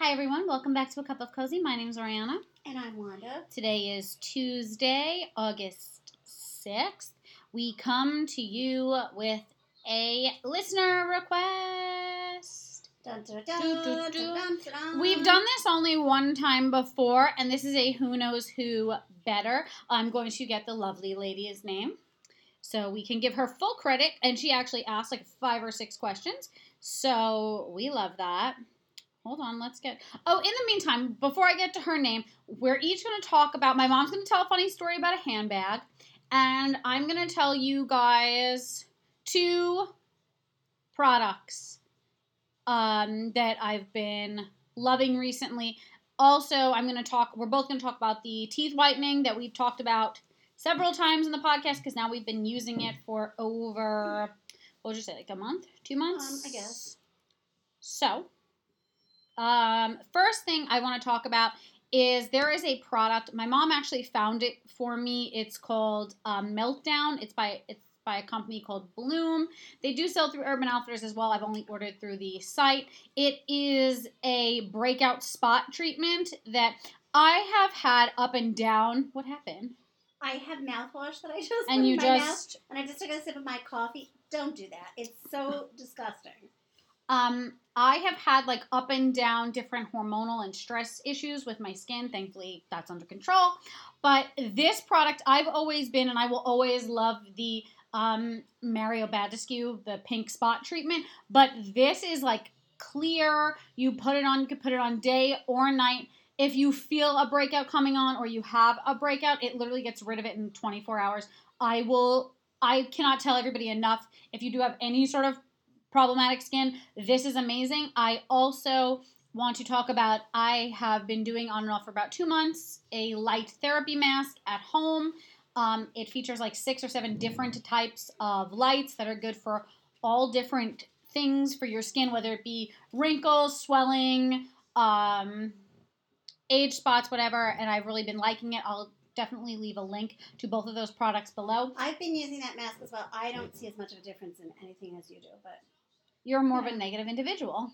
Hi, everyone. Welcome back to A Cup of Cozy. My name is Oriana. And I'm Wanda. Today is Tuesday, August 6th. We come to you with a listener request. Dun, dun, dun. We've done this only one time before, and this is a who knows who better. I'm going to get the lovely lady's name so we can give her full credit. And she actually asked like five or six questions. So we love that. Hold on, let's get. Oh, in the meantime, before I get to her name, we're each going to talk about. My mom's going to tell a funny story about a handbag, and I'm going to tell you guys two products um, that I've been loving recently. Also, I'm going to talk. We're both going to talk about the teeth whitening that we've talked about several times in the podcast because now we've been using it for over. What would you say, like a month, two months? Um, I guess. So, um, first thing I want to talk about is there is a product. My mom actually found it for me. It's called um, Meltdown. It's by it's by a company called Bloom. They do sell through Urban Outfitters as well. I've only ordered through the site. It is a breakout spot treatment that I have had up and down. What happened? I have mouthwash that I just And put you in my just- mouth, and I just took a sip of my coffee. Don't do that. It's so disgusting. Um, I have had like up and down different hormonal and stress issues with my skin. Thankfully, that's under control. But this product, I've always been and I will always love the um, Mario Badescu, the pink spot treatment. But this is like clear. You put it on, you can put it on day or night. If you feel a breakout coming on or you have a breakout, it literally gets rid of it in 24 hours. I will, I cannot tell everybody enough. If you do have any sort of problematic skin. This is amazing. I also want to talk about I have been doing on and off for about two months a light therapy mask at home. Um, it features like six or seven different types of lights that are good for all different things for your skin, whether it be wrinkles, swelling, um, age spots, whatever. And I've really been liking it. I'll definitely leave a link to both of those products below. I've been using that mask as well. I don't see as much of a difference in anything as you do, but You're more of a negative individual.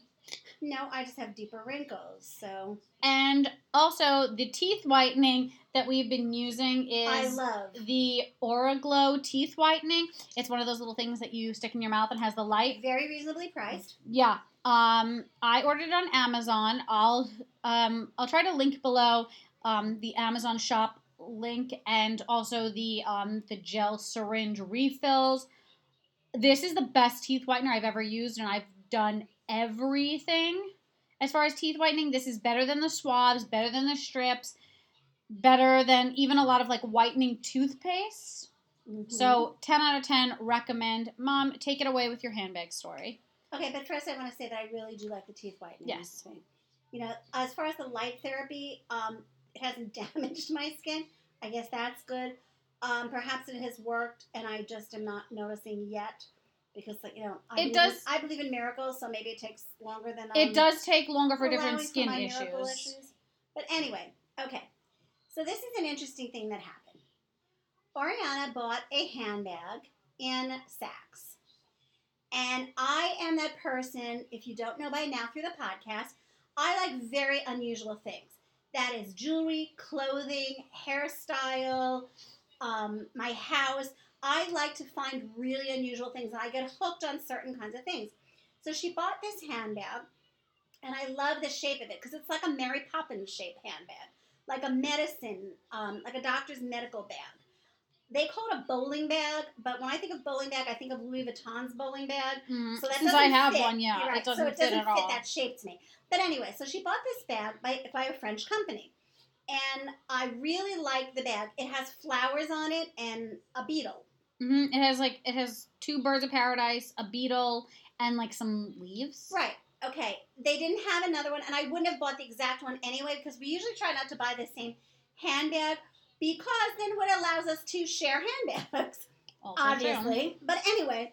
no, I just have deeper wrinkles. So And also, the teeth whitening that we've been using is. I love. the Oraglow teeth whitening. It's one of those little things that you stick in your mouth and has the light. Very reasonably priced. Yeah. Um, I ordered it on Amazon. I'll um, I'll try to link below um, the Amazon shop link and also the um, the gel syringe refills. This is the best teeth whitener I've ever used, and I've done everything as far as teeth whitening. This is better than the swabs, better than the strips, better than even a lot of like whitening toothpaste. Mhm. So 10 out of 10 recommend. Mom, take it away with your handbag story. Okay, but first I want to say that I really do like the teeth whitening. Yes. You know, as far as the light therapy, um, it hasn't damaged my skin. I guess that's good. Um, perhaps it has worked, and I just am not noticing yet because, like, you know, I It believe does- I believe in miracles, so maybe it takes longer than It I'm does take longer for different skin my miracle issues. But anyway, okay. So this is an interesting thing that happened. Oriana bought a handbag in Saks. And I am that person, if you don't know by now through the podcast, I like very unusual things. That is jewelry, clothing, hairstyle, um, my house. I like to find really unusual things and I get hooked on certain kinds of things. So she bought this handbag and I love the shape of it because it's like a Mary Poppins shape handbag, like a medicine, um, like a doctor's medical bag. They call it a bowling bag, but when I think of bowling bag, I think of Louis Vuitton's bowling bag. Mm, So that Since I have fit. one, yeah, right. it doesn't so it fit doesn't at fit all. that shape to me. But anyway, so she bought this bag by, by a French company. And I really like the bag. It has flowers on it and a beetle. hmm It has like it has two birds of paradise, a beetle, and like some leaves. Right. Okay. They didn't have another one, and I wouldn't have bought the exact one anyway because we usually try not to buy the same handbag because then it allows us to share handbags, Also true. obviously. But anyway,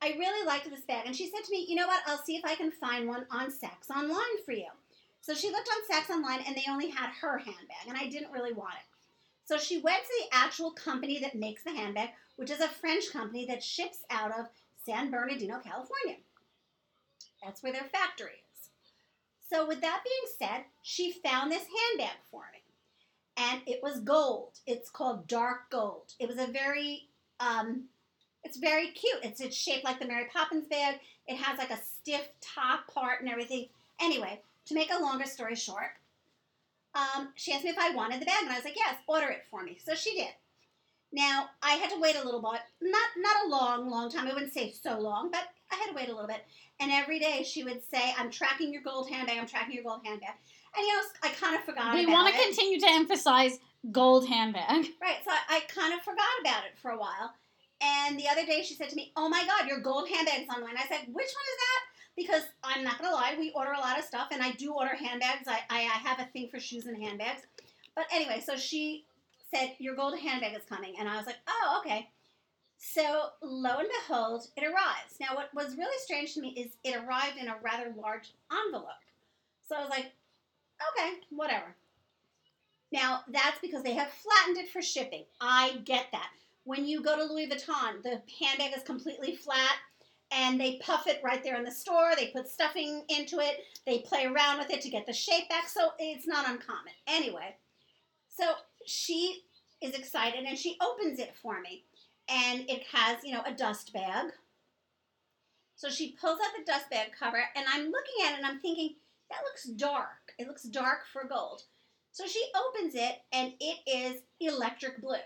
I really liked this bag, and she said to me, "You know what? I'll see if I can find one on Saks Online for you." So she looked on Saks Online, and they only had her handbag, and I didn't really want it. So she went to the actual company that makes the handbag, which is a French company that ships out of San Bernardino, California. That's where their factory is. So, with that being said, she found this handbag for me. And it was gold. It's called dark gold. It was a very, um, it's very cute. It's, it's shaped like the Mary Poppins bag. It has like a stiff top part and everything. Anyway, to make a longer story short, um, she asked me if I wanted the bag, and I was like, yes, order it for me. So she did. Now I had to wait a little bit, not not a long, long time. I wouldn't say so long, but I had to wait a little bit. And every day she would say, "I'm tracking your gold handbag. I'm tracking your gold handbag." And you know, I kind of forgot. About it. We want to continue to emphasize gold handbag. Right. So I, I kind of forgot about it for a while. And the other day she said to me, "Oh my God, your gold handbag's online." I said, "Which one is that?" Because I'm not gonna lie, we order a lot of stuff, and I do order handbags. I, I, I have a thing for shoes and handbags. But anyway, so she said, Your gold handbag is coming. And I was like, Oh, okay. So lo and behold, it arrives. Now, what was really strange to me is it arrived in a rather large envelope. So I was like, Okay, whatever. Now, that's because they have flattened it for shipping. I get that. When you go to Louis Vuitton, the handbag is completely flat and they puff it right there in the store. They put stuffing into it. They play around with it to get the shape back. So it's not uncommon. Anyway, so she is excited and she opens it for me. And it has, you know, a dust bag. So she pulls out the dust bag cover and I'm looking at it and I'm thinking, that looks dark. It looks dark for gold. So she opens it and it is electric blue.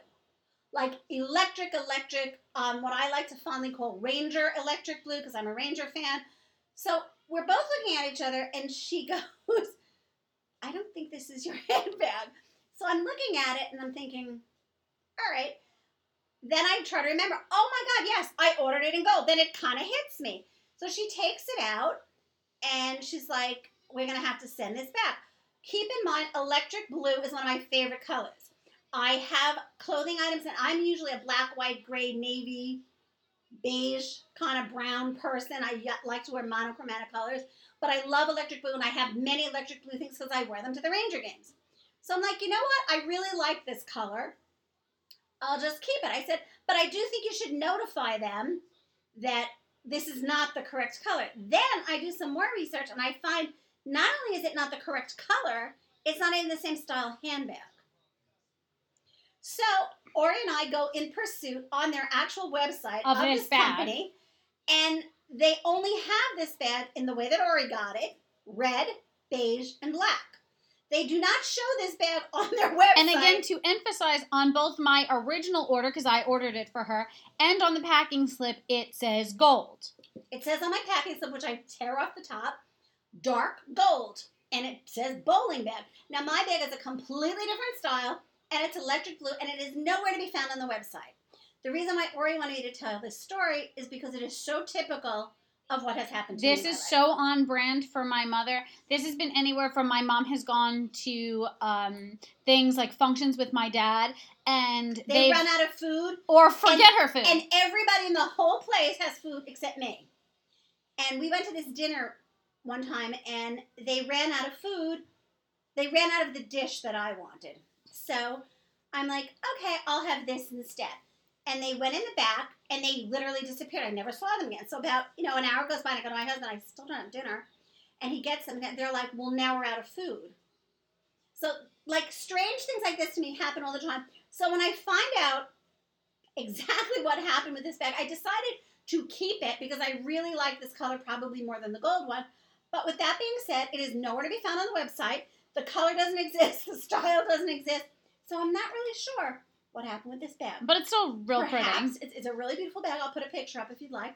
Like electric, electric, um, what I like to fondly call Ranger electric blue because I'm a Ranger fan. So we're both looking at each other and she goes, I don't think this is your handbag. So I'm looking at it and I'm thinking, all right. Then I try to remember, oh my God, yes, I ordered it in gold. Then it kind of hits me. So she takes it out and she's like, we're going to have to send this back. Keep in mind, electric blue is one of my favorite colors. I have clothing items, and I'm usually a black, white, gray, navy, beige, kind of brown person. I like to wear monochromatic colors, but I love electric blue, and I have many electric blue things because I wear them to the Ranger games. So I'm like, you know what? I really like this color. I'll just keep it. I said, but I do think you should notify them that this is not the correct color. Then I do some more research and I find not only is it not the correct color, it's not even the same style handbag. So Ori and I go in pursuit on their actual website of, of this, this company, and they only have this bag in the way that Ori got it red, beige, and black. They do not show this bag on their website. And again, to emphasize on both my original order, because I ordered it for her, and on the packing slip, it says gold. It says on my packing slip, which I tear off the top, dark gold. And it says bowling bag. Now, my bag is a completely different style, and it's electric blue, and it is nowhere to be found on the website. The reason why Ori wanted me to tell this story is because it is so typical of what has happened to me. this is so on brand for my mother. This has been anywhere from my mom has gone to um, things like functions with my dad and they run out of food or forget and, her food. and everybody in the whole place has food except me. And we went to this dinner one time and they ran out of food. They ran out of the dish that i wanted so i'm like okay i'll have this instead and they went in the back and they literally disappeared. I never saw them again. So about you know an hour goes by, and I go to my husband. I still don't have dinner, and he gets them. And they're like, "Well, now we're out of food." So like strange things like this to me happen all the time. So when I find out exactly what happened with this bag, I decided to keep it because I really like this color probably more than the gold one. But with that being said, it is nowhere to be found on the website. The color doesn't exist. The style doesn't exist. So I'm not really sure what happened with this bag. But it's still real Perhaps, pretty. It's, it's a really beautiful bag. I'll put a picture up if you'd like.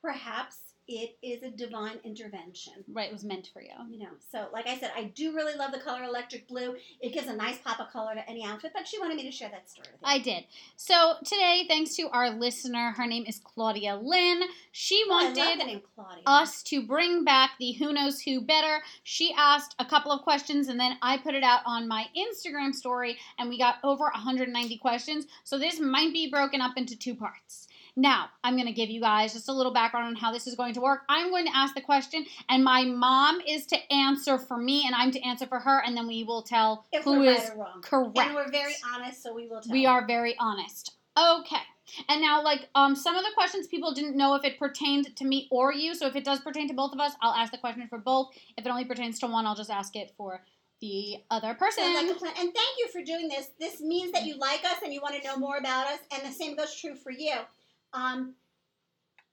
Perhaps it is a divine intervention. Right, it was meant for you. You know, so like I said, I do really love the color electric blue. It gives a nice pop of color to any outfit, but she wanted me to share that story with you. I did. So today, thanks to our listener, her name is Claudia Lynn. She oh, wanted us to bring back the Who Knows Who Better. She asked a couple of questions, and then I put it out on my Instagram story, and we got over 190 questions. So this might be broken up into two parts. Now, I'm going to give you guys just a little background on how this is going to work. I'm going to ask the question, and my mom is to answer for me, and I'm to answer for her, and then we will tell if who is right correct. And we're very honest, so we will tell. We are very honest. Okay. And now, like, um, some of the questions people didn't know if it pertained to me or you. So if it does pertain to both of us, I'll ask the question for both. If it only pertains to one, I'll just ask it for the other person. Like. And thank you for doing this. This means that you like us and you want to know more about us, and the same goes true for you. Um,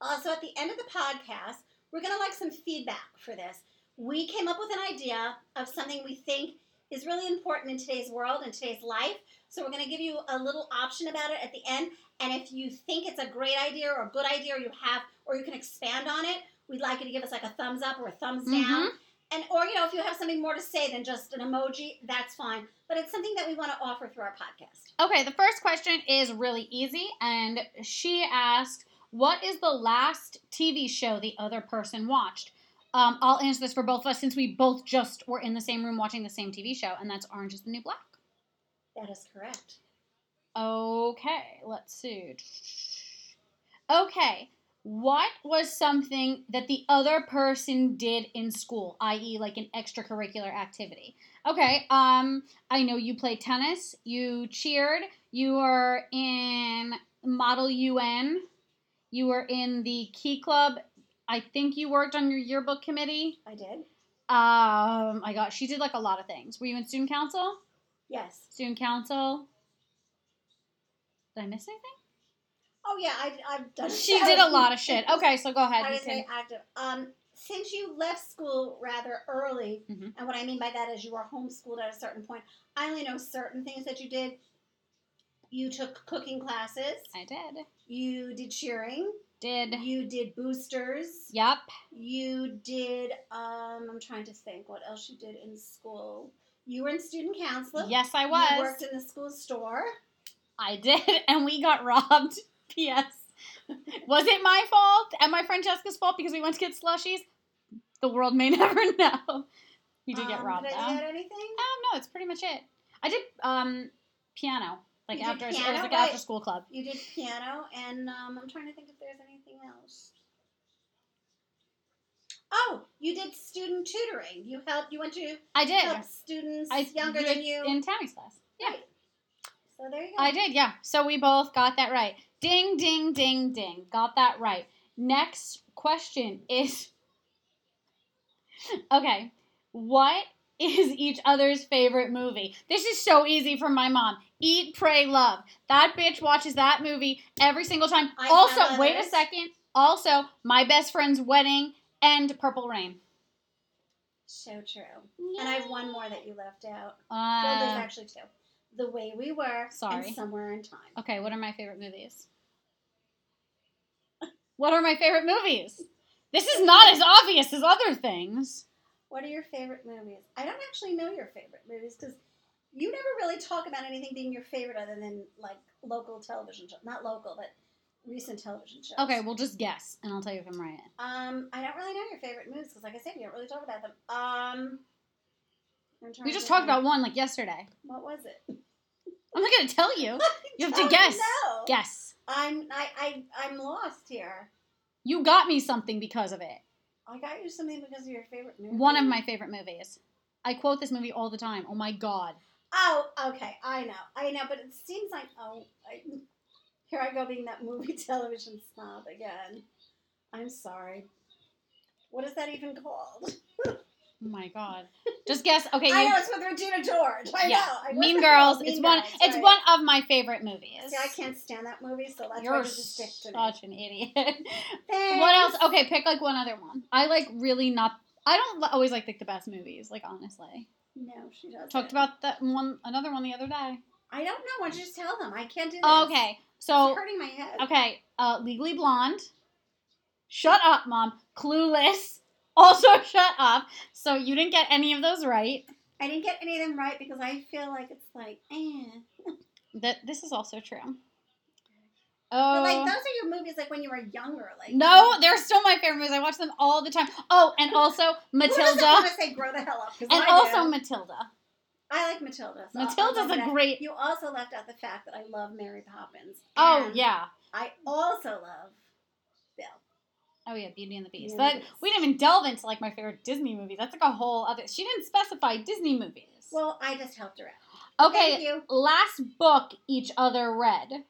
also, at the end of the podcast, we're gonna like some feedback for this. We came up with an idea of something we think is really important in today's world and today's life. So we're gonna give you a little option about it at the end. And if you think it's a great idea or a good idea, or you have, or you can expand on it, we'd like you to give us like a thumbs up or a thumbs down. Mhm. And or you know, if you have something more to say than just an emoji, that's fine. But it's something that we want to offer through our podcast. Okay, the first question is really easy, and she asked, "What is the last TV show the other person watched?" Um, I'll answer this for both of us since we both just were in the same room watching the same TV show, and that's Orange Is the New Black. That is correct. Okay, let's see. Okay, what was something that the other person did in school, i.e., like an extracurricular activity? Okay, um, I know you played tennis, you cheered, you were in Model UN, you were in the Key Club. I think you worked on your yearbook committee. I did. Um, I got she did like a lot of things. Were you in student council? Yes. Student council. Did I miss anything? Oh yeah, I, I've done. She did a lot of shit. Okay, so go ahead. I You was very active. Um, since you left school rather early, Mhm. and what I mean by that is you were homeschooled at a certain point. I only know certain things that you did. You took cooking classes. I did. You did cheering. Did. You did boosters. Yup. You did. Um, I'm trying to think what else you did in school. You were in student council. Yes, I You was. worked in the school store. I did, and we got robbed. P.S. Was it my fault and my friend Jessica's fault because we went to get slushies? The world may never know. We did get Um, robbed Did though. I do anything? Um, no, it's pretty much it. I did um piano, like You did after it piano? was like Right. after school club. You did piano, and um, I'm trying to think if there's anything else. Oh, you did student tutoring. You helped. You went to I did. help students I younger than you. in Tammy's class. Yeah. Right. So there you go. I did, yeah. So we both got that right. Ding, ding, ding, ding. Got that right. Next question is Okay. What is each other's favorite movie? This is so easy for my mom. Eat, Pray, Love. That bitch watches that movie every single time. I also, wait a second. Also, My Best Friend's Wedding and Purple Rain. So true. And I have one more that you left out. well, there's Uh, actually two. The Way We Were Sorry. and Somewhere in Time. okay, what are my favorite movies? What are my favorite movies? This is not as obvious as other things. What are your favorite movies? I don't actually know your favorite movies because you never really talk about anything being your favorite other than like local television shows. Not local, but recent television shows. Okay, we'll just guess, and I'll tell you if I'm right. Um, I don't really know your favorite movies because, like I said, you don't really talk about them. Um, We just talked about one like yesterday. what was it? I'm not gonna tell you. You have to oh, guess. know. Guess. I'm I, I I'm lost here. You got me something because of it. I got you something because of your favorite movie. One of my favorite movies. I quote this movie all the time. Oh my god. Oh, okay. I know. I know, but it seems like oh, I, here I go being that movie television snob again. I'm sorry. What is that even called? Oh my god. Just guess. Okay, I know it's with Regina George. I yeah. know. I Mean Girls. called It's Mean one. It's right. one of my favorite movies. See, I can't stand that movie, so that's why You're it doesn't stick to such an idiot. Thanks. what else? Okay, pick like one other one. I like really not. I don't always like pick the best movies. Like honestly, No, she doesn't. talked about that one, another one the other day. I don't know. Why don't you just tell them? I can't do this. Okay, It's so hurting my head. okay, uh, Legally Blonde. Shut up, mom. Clueless. Also, shut up. So you didn't get any of those right. I didn't get any of them right because I feel like it's like, eh. That this is also true. Oh, But Oh. like those are your movies like when you were younger, like no, they're still my favorite movies. I watch them all the time. Oh, and also Matilda. Who want to say grow the hell up? And I also do. Matilda. I like Matilda. so Matilda's a great. You also left out the fact that I love Mary Poppins. Oh yeah. I also love. Oh yeah, Beauty and the Beast. Beauty and That the Beast. we didn't even delve into like my favorite Disney movies. That's like a whole other. She didn't specify Disney movies. Well, I just helped her out. Okay, last book each other read.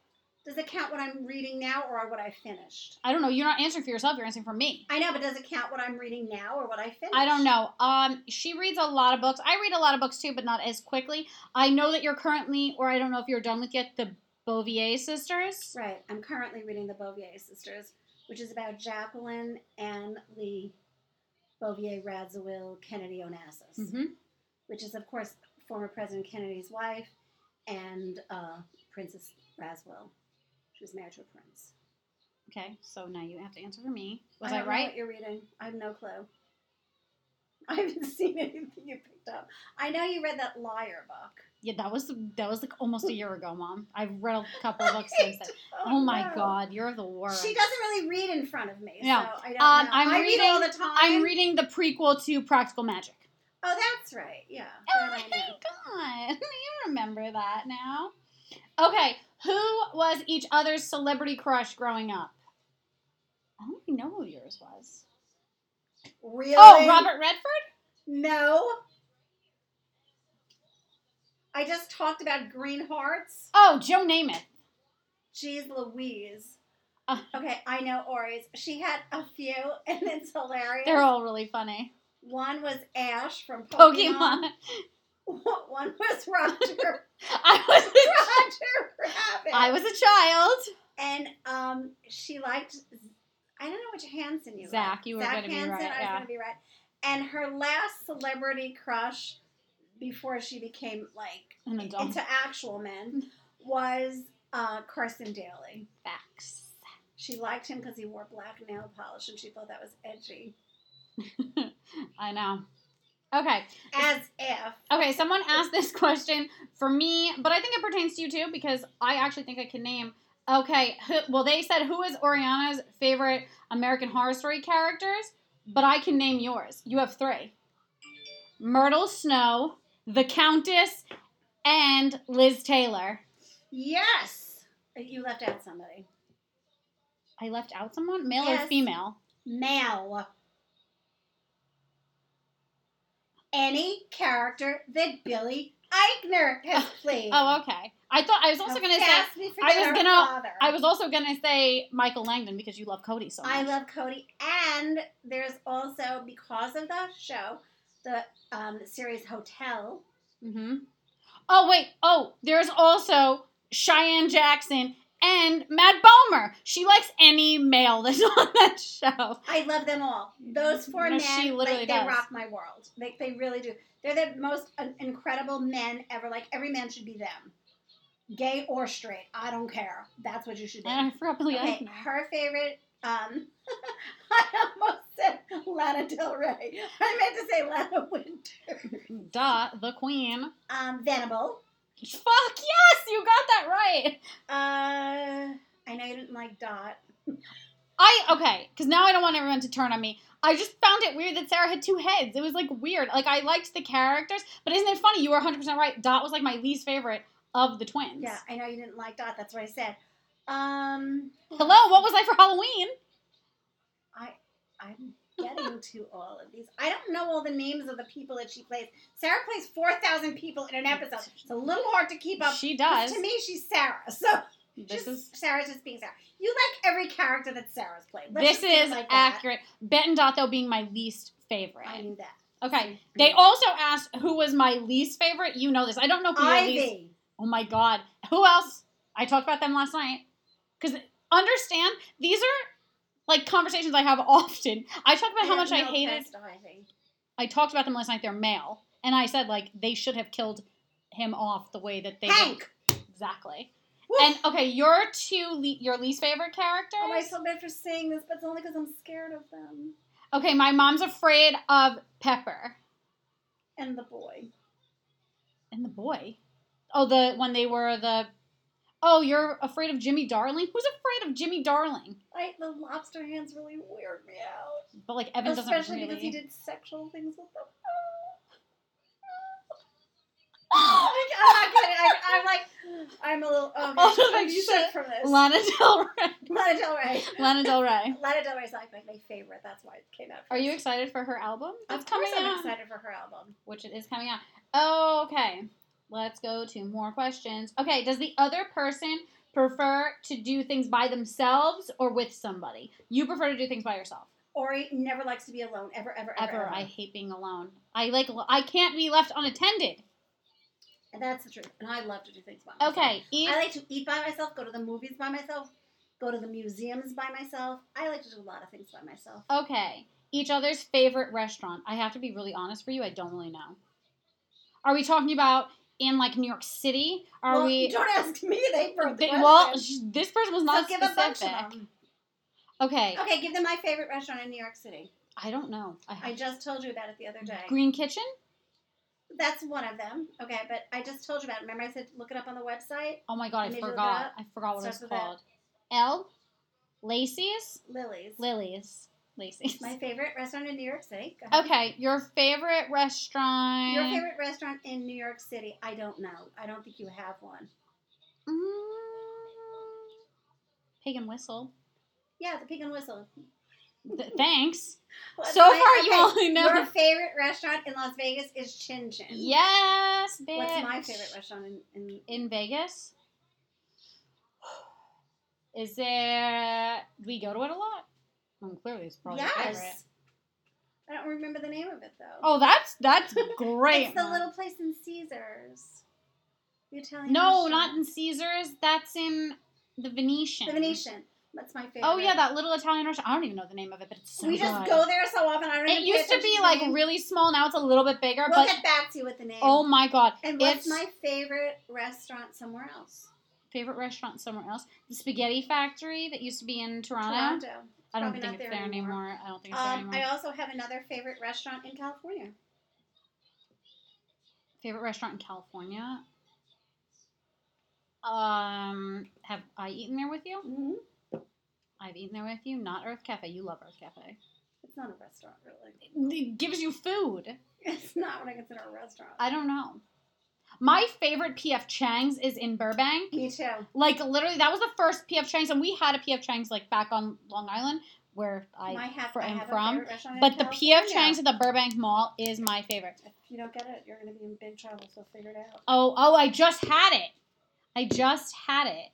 Does it count what I'm reading now or what I finished? I don't know. You're not answering for yourself. You're answering for me. I know, but does it count what I'm reading now or what I finished? I don't know. Um, she reads a lot of books. I read a lot of books too, but not as quickly. I know that you're currently, or I don't know if you're done with yet, the Bouvier sisters. Right. I'm currently reading the Bouvier sisters, which is about Jacqueline and Lee Bouvier Radziwill Kennedy Onassis, Mm-hmm. which is, of course, former President Kennedy's wife and uh, Princess Radziwill. She was married to a prince. Okay, so now you have to answer for me. Was I I, don't know right? what you're reading. I have no clue. I haven't seen anything you picked up. I know you read that liar book. Yeah, that was that was like almost a year ago, Mom. I've read a couple of books since then. Oh my no. God, you're the worst. She doesn't really read in front of me, No. so I don't Um, know. I'm I read all the reading- time. I'm reading the prequel to Practical Magic. Oh, that's right. Yeah. Oh my god, you remember that now? Okay, who was each other's celebrity crush growing up? I don't even know who yours was. Really? Oh, Robert Redford? No. I just talked about Green Hearts. Oh, Joe Namath. Jeez Louise. Uh. Okay, I know Ori's. She had a few, and it's hilarious. They're all really funny. One was Ash from Pokemon. Pokemon. One was Roger. I was a, Roger Rabbit. I was a child. and um, she liked. I don't know which Hanson you Zac, liked. you were Zac gonna be right, I was yeah. going to be right. And her last celebrity crush before she became like An adult. into actual men was uh, Carson Daly. Facts. She liked him because he wore black nail polish, and she thought that was edgy. I know. Okay. As if Okay, someone asked this question for me, but I think it pertains to you too because I actually think I can name. Okay, who, well, they said who is Oriana's favorite American Horror Story characters, but I can name yours. You have three Myrtle Snow, the Countess, and Liz Taylor. yes, uh, you left out somebody. I left out someone? Male or female? Male. Any character that Billy Eichner has played. Oh, okay. I thought I was also oh, going to say. fast we forget I was gonna- father. I was also gonna say Michael Langdon because you love Cody so much. I love Cody, and there's also because of the show, the um, series Hotel. Mm-hmm. Oh wait. Oh, there's also Cheyenne Jackson and Matt Bomer. She likes any male that's on that show. I love them all. Those four No, men, like, does. they rock my world. They, they really do. They're the most uh, incredible men ever. Like every man should be them, gay or straight. I don't care. That's what you should do. And I forgot Billy Okay, her favorite. Um, I almost said Lana Del Rey. I meant to say Lana Winter. Duh, the Queen. Um, Venable. Fuck yes, you got that right. Uh, I know you didn't like Dot. I okay, because now I don't want everyone to turn on me. I just found it weird that Sarah had two heads. It was like weird. Like I liked the characters, but isn't it funny? You were 100 percent right. Dot was like my least favorite of the twins. Yeah, I know you didn't like Dot. That's what I said. Um, Hello, what was I for Halloween? I'm getting to all of these. I don't know all the names of the people that she plays. Sarah plays four thousand people in an episode. It's a little hard to keep up. She does. To me, she's Sarah. So This just, is Sarah's just being Sarah. You like every character that Sarah's played. Let's this just leave it is like accurate. Bette and being my least favorite. I knew that. Okay. They also asked who was my least favorite. You know this. I don't know who your least. Ivy. Oh my god. Who else? I talked about them last night. Because understand, these are like conversations I have often. I talked about how much I hated. I talked about them last night. They're male, and I said like they should have killed him off the way that they did. Hank. Exactly. And okay, your two le- your least favorite characters. Oh, I feel bad for saying this, but it's only because I'm scared of them okay, my mom's afraid of Pepper and the boy. and the boy. Oh, the when they were the. Oh, you're afraid of Jimmy Darling? Who's afraid of Jimmy Darling? I, the lobster hands really weird me out, But like Evan doesn't especially really. because he did sexual things with them. Oh, I'm not kidding. I, I'm like, I'm a little. Oh, Also, gosh, I'm you said, from this. Lana Del Rey. Lana Del Rey. Lana Del Rey. Lana Del Rey's like my, my favorite. That's why it came out. Are you excited for her album? Of That's course, coming I'm excited for her album. Which it is coming out. Okay, let's go to more questions. Okay, does the other person prefer to do things by themselves or with somebody? You prefer to do things by yourself. Ori never likes to be alone, ever, ever, ever. Ever. ever. I hate being alone. I like. I can't be left unattended. And that's the truth. And I love to do things by myself. Okay. Eat. I like to eat by myself, go to the movies by myself, go to the museums by myself. I like to do a lot of things by myself. Okay. Each other's favorite restaurant. I have to be really honest for you. I don't really know. Are we talking about in like New York City? Are well, we? Don't ask me. They broke the well, this person was so not give a bunch specific. of them. Okay. Okay, give them my favorite restaurant in New York City. I don't know. I, I just told you about it the other day. Green Kitchen. That's one of them. Okay, but I just told you about it. Remember I said look it up on the website? Oh my god, I I made you look it forgot. I forgot what Starts it's called. L. Lacey's. Lily's. Lily's. Lacey's. My favorite restaurant in New York City. Okay, your favorite restaurant. Your favorite restaurant in New York City? I don't know. I don't think you have one. Mm, Pig and Whistle. Yeah, the Pig and Whistle. Th- thanks. What's so my- far, you okay, only know. Your favorite restaurant in Las Vegas is Chin Chin. Yes, bitch. What's my favorite restaurant in, in in Vegas? Is there? Do we go to it a lot? Well, clearly, it's probably your favorite. Yes. I don't remember the name of it though. Oh, that's that's great. it's the little place in Caesars. The Italian. No, restaurant. not in Caesars. That's in the Venetian. the Venetian. That's my favorite. Oh yeah, that little Italian restaurant. I don't even know the name of it, but it's so we just go there so often. I don't. It used to be like really small. Now it's a little bit bigger. We'll but get back to you with the name. oh my god, And what's it's my favorite restaurant somewhere else? favorite restaurant somewhere else. The Spaghetti Factory that used to be in Toronto. Toronto. I don't think it's there there anymore. anymore. I don't think it's there Um, anymore. I also have another favorite restaurant in California. Favorite restaurant in California. Um, have I eaten there with you? Mm-hmm. I've eaten there with you. Not Earth Cafe. You love Earth Cafe. It's not a restaurant, really. It gives you food. It's not what I consider a restaurant. I don't know. My favorite PF Chang's is in Burbank. Me too. Like literally, that was the first PF Chang's, and we had a PF Chang's like back on Long Island, where I have, fr- I am from. favorite restaurant in But the PF Chang's at the Burbank Mall is my favorite. If you don't get it, you're going to be in big trouble. So figure it out. Oh, oh, I just had it. I just had it.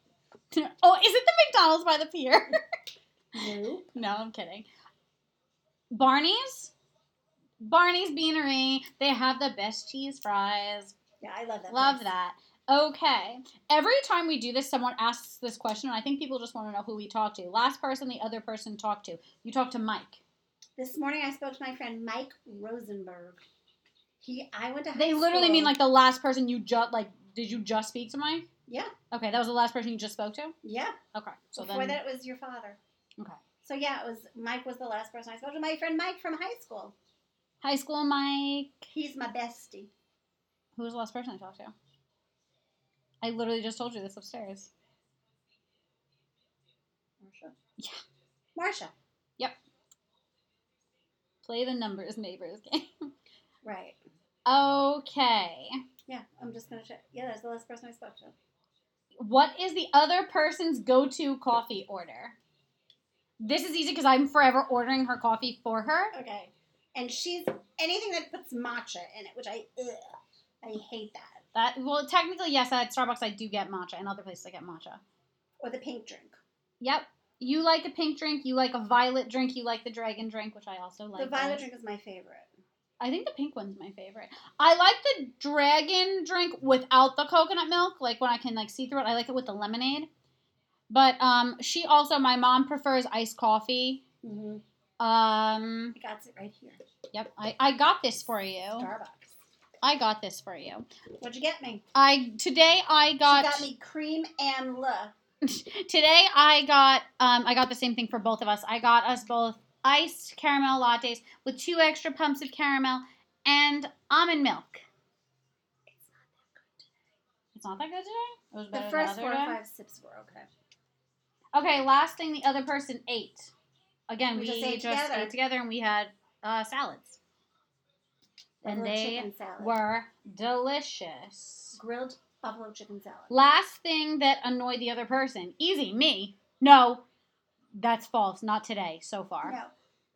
Oh, is it the McDonald's by the pier? Nope. no, I'm kidding. Barney's? Barney's Beanery. They have the best cheese fries. Yeah, I love that. Love place. that. Okay. Every time we do this, someone asks this question, and I think people just want to know who we talk to. Last person, the other person talked to. You talked to Mike. This morning I spoke to my friend Mike Rosenberg. He, I went to. High They literally school- mean like the last person you just like. Did you just speak to Mike? Yeah, Okay, that was the last person you just spoke to. yeah. Okay, so Before then that, it was your father. okay. So yeah, it was Mike was the last person I spoke to. My friend Mike from high school. High school Mike. He's my bestie. Who was the last person I talked to? I literally just told you this upstairs. Marsha. Yeah. Marsha. Yep. Play the numbers neighbors game. Right. okay. Yeah, I'm just gonna check. Yeah, that's the last person I spoke to. What is the other person's go-to coffee order? This is easy because I'm forever ordering her coffee for her. Okay. And she's anything that puts matcha in it, which I ugh, I hate that. That well, technically yes. At Starbucks, I do get matcha, and other places I get matcha. Or the pink drink. Yep. You like a pink drink. You like a violet drink. You like the dragon drink, which I also like. the violet drink is my favorite. I think the pink one's my favorite. I like the dragon drink without the coconut milk, like when I can like see through it. I like it with the lemonade. But um, she also, my mom prefers iced coffee. Mm-hmm. Um, I got it right here. yep, I, I got this for you. Starbucks. I got this for you. What'd you get me? I today I got, she got me cream and le. today I got um I got the same thing for both of us. I got us both iced caramel lattes with two extra pumps of caramel and almond milk. It's not that good today. It was The better first the four or five sips were okay. Okay, last thing the other person ate. Again, We we, just just, ate together. ate together and we had uh, salads. And they were delicious. grilled buffalo chicken salad. Last thing that annoyed the other person. Easy, me. No, that's false. Not today, so far. No,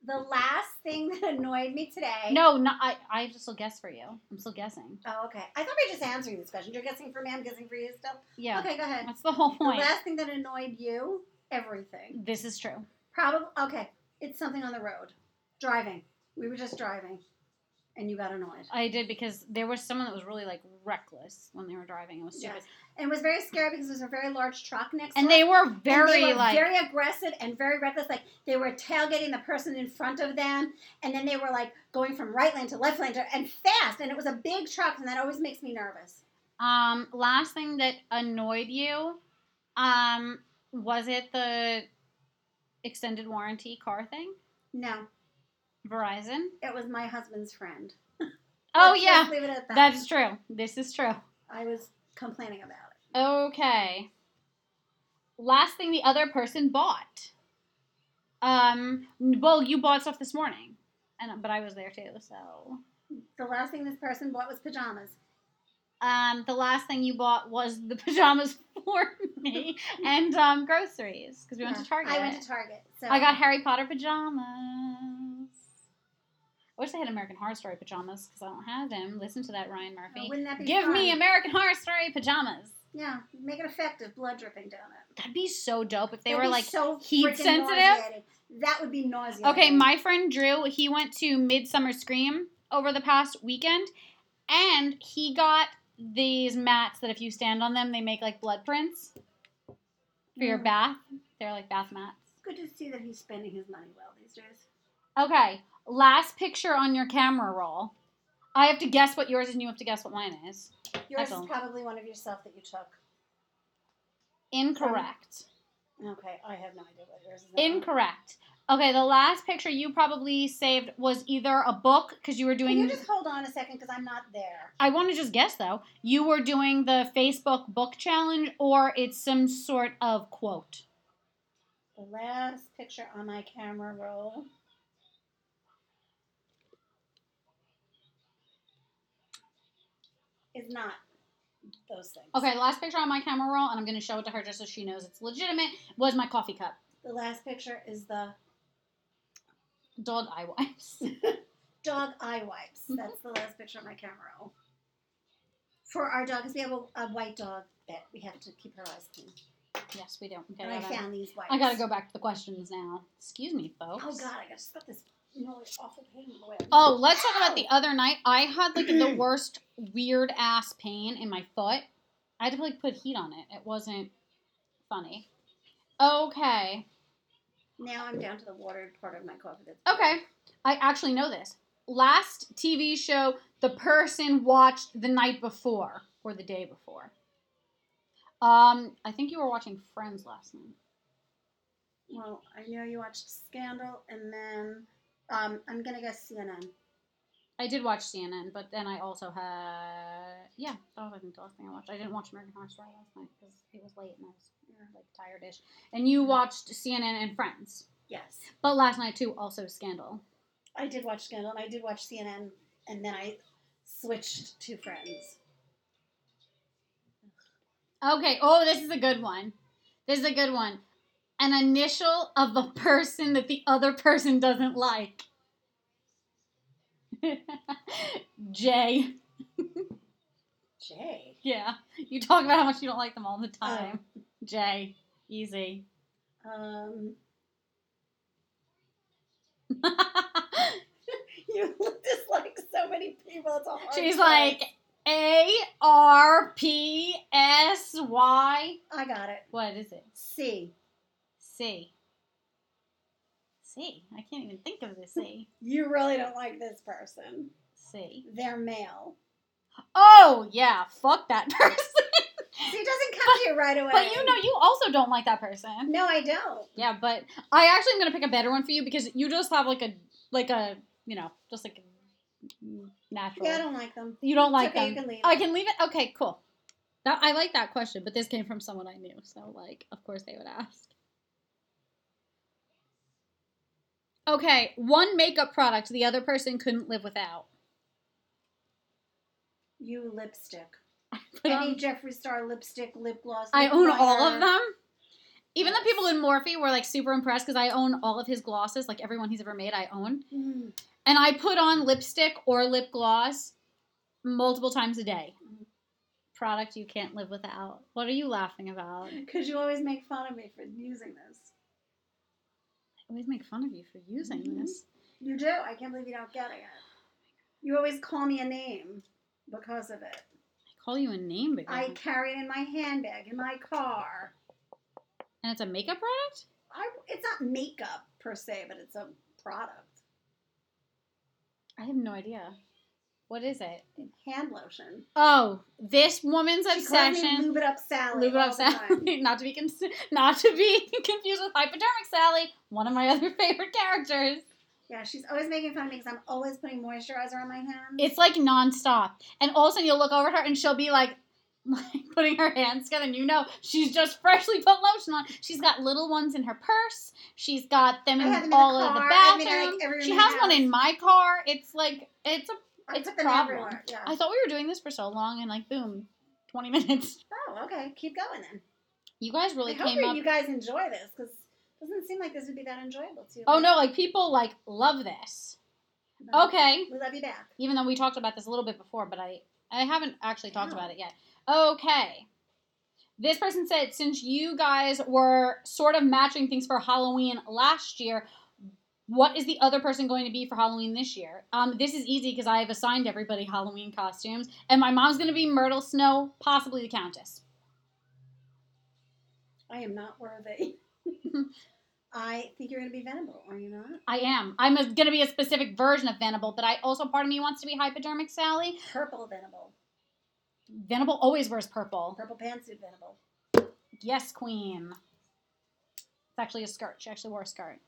The last thing that annoyed me today. No, not I. I have to still guess for you. I'm still guessing. Oh, okay. I thought we were just answering this question. You're guessing for me. I'm guessing for you still. Yeah. Okay, go ahead. That's the whole point. The last thing that annoyed you. Everything. This is true. Probably. Okay. It's something on the road. Driving. We were just driving, and you got annoyed. I did because there was someone that was really like reckless when they were driving. It was stupid. Yes. And it was very scary because there was a very large truck next And to they were And very they were like very aggressive and very reckless. Like they were tailgating the person in front of them, and then they were like going from right lane to left lane to, and fast. And it was a big truck, and that always makes me nervous. um last thing that annoyed you um was it the extended warranty car thing? No, Verizon? it was my husband's friend. Oh Let's yeah. leave it at that. That is true. This is true. I was complaining about it. Okay. Last thing the other person bought. Um well, you bought stuff this morning. And but I was there too, so The last thing this person bought was pajamas. um the last thing you bought was the pajamas for me and um groceries because we went Yeah, to Target. I went to Target. So I got Harry Potter pajamas. I wish they had American Horror Story pajamas because I don't have them. Listen to that, Ryan Oh, Murphy. wouldn't that be Give me? American Horror Story pajamas. Yeah, make it effective. Blood dripping down it. That'd be so dope if they That'd were like so heat sensitive. That would be nauseating. Okay, my friend Drew, he went to Midsummer Scream over the past weekend, and he got these mats that if you stand on them, they make like blood prints for your Mm. bath. They're like bath mats. Good to see that he's spending his money well these days. Okay, last picture on your camera roll. I have to guess what yours is, and you have to guess what mine is. Yours is probably one of yourself that you took. Incorrect. Okay, I have no idea what yours is. Incorrect. Okay, the last picture you probably saved was either a book because you were doing. Can you just hold on a second because I'm not there. I want to just guess though. You were doing the Facebook book challenge, or it's some sort of quote. The last picture on my camera roll. Is not those things. Okay, last picture on my camera roll, and I'm going to show it to her just so she knows it's legitimate. Was my coffee cup, The last picture is the dog eye wipes. dog eye wipes. Mm-hmm. That's the last picture on my camera roll. For our dog, because we have a, a white dog that we have to keep her eyes clean. yes, we do. Okay, and I I, found these wipes. I gotta go back to the questions now. Excuse me, folks. Oh God, I got to noise awful pain in the way. Oh, let's talk about the other night. I had like the worst weird ass pain in my foot. I had to like put heat on it. It wasn't funny. Okay. Now I'm down to the watered part of my coffee. Okay. I actually know this. Last TV show the person watched the night before or the day before. Um, I think you were watching Friends last night. Well, I know you watched Scandal, and then um, I'm gonna guess CNN. I did watch CNN, but then I also had yeah, that was I think the last thing I watched. I didn't watch American Horror Story last night because it was late and I was like tired-ish. And you watched CNN and Friends, Yes, but last night too also Scandal. I did watch Scandal, and I did watch CNN, and then I switched to Friends. Okay. Oh, this is a good one. This is a good one. An initial of a person that the other person doesn't like. J. Jay. Yeah. You talk about how much you don't like them all the time. J. Easy. Um, you dislike so many people. It's a hard She's like A R P S Y. I got it. What is it? C. C. C. I can't even think of the C. You really don't like this person. C. They're male. Oh yeah, fuck that person. It doesn't come to you right away. but you know, you also don't like that person. No, I don't. Yeah, but I actually am gonna pick a better one for you because you just have like a like a you know just like a natural. Yeah, I don't like them. you don't like okay, them. You can leave. I can leave it. Okay, cool. That, I like that question, but this came from someone I knew, so like, of course they would ask. Okay, one makeup product the other person couldn't live without. You lipstick. Any on- Jeffree Star lipstick, lip gloss. I lip own all of them. Even the people in Morphe were like super impressed because I own all of his glosses, like everyone he's ever made, I own. Mm. And I put on lipstick or lip gloss multiple times a day. Product you can't live without. What are you laughing about? Because you always make fun of me for using this. Always make fun of you for using Mhm. this. You do. I can't believe you don't get it. You always call me a name because of it. I call you a name because I carry it in my handbag, in my car. and it's a makeup product? I, it's not makeup per se, but it's a product. I have no idea. What is it? Hand lotion. Oh, this woman's She obsession. Lube it up Sally. Lube it up the. Sally. not to be con- not to be confused with hypodermic Sally, one of my other favorite characters. Yeah, she's always making fun of me because I'm always putting moisturizer on my hands. It's like nonstop. And all of a sudden you'll look over at her and she'll be like, like putting her hands together and you know she's just freshly put lotion on. She's got little ones in her purse. She's got them in the all of the have bathroom. like, she the has one in my car. It's like it's a it's a problem. everywhere. Yeah. I thought we were doing this for so long and like boom, 20 minutes. oh, okay. Keep going then. You guys really I came that up you guys enjoy this because it doesn't seem like this would be that enjoyable to you. Oh no, like people like love this. Okay. We love you back. Even though we talked about this a little bit before, but I I haven't actually talked No. about it yet. Okay. This person said since you guys were sort of matching things for Halloween last year, what is the other person going to be for Halloween this year? Um, this is easy because I have assigned everybody Halloween costumes, and my mom's going to be Myrtle Snow, possibly the Countess. I am not worthy. I think you're going to be Venable, are you not? I am. I'm going to be a specific version of Venable, but I also part of me wants to be Hypodermic Sally. Purple Venable. Venable always wears purple. Purple pantsuit Venable. Yes, queen. It's actually a skirt. She actually wore a skirt.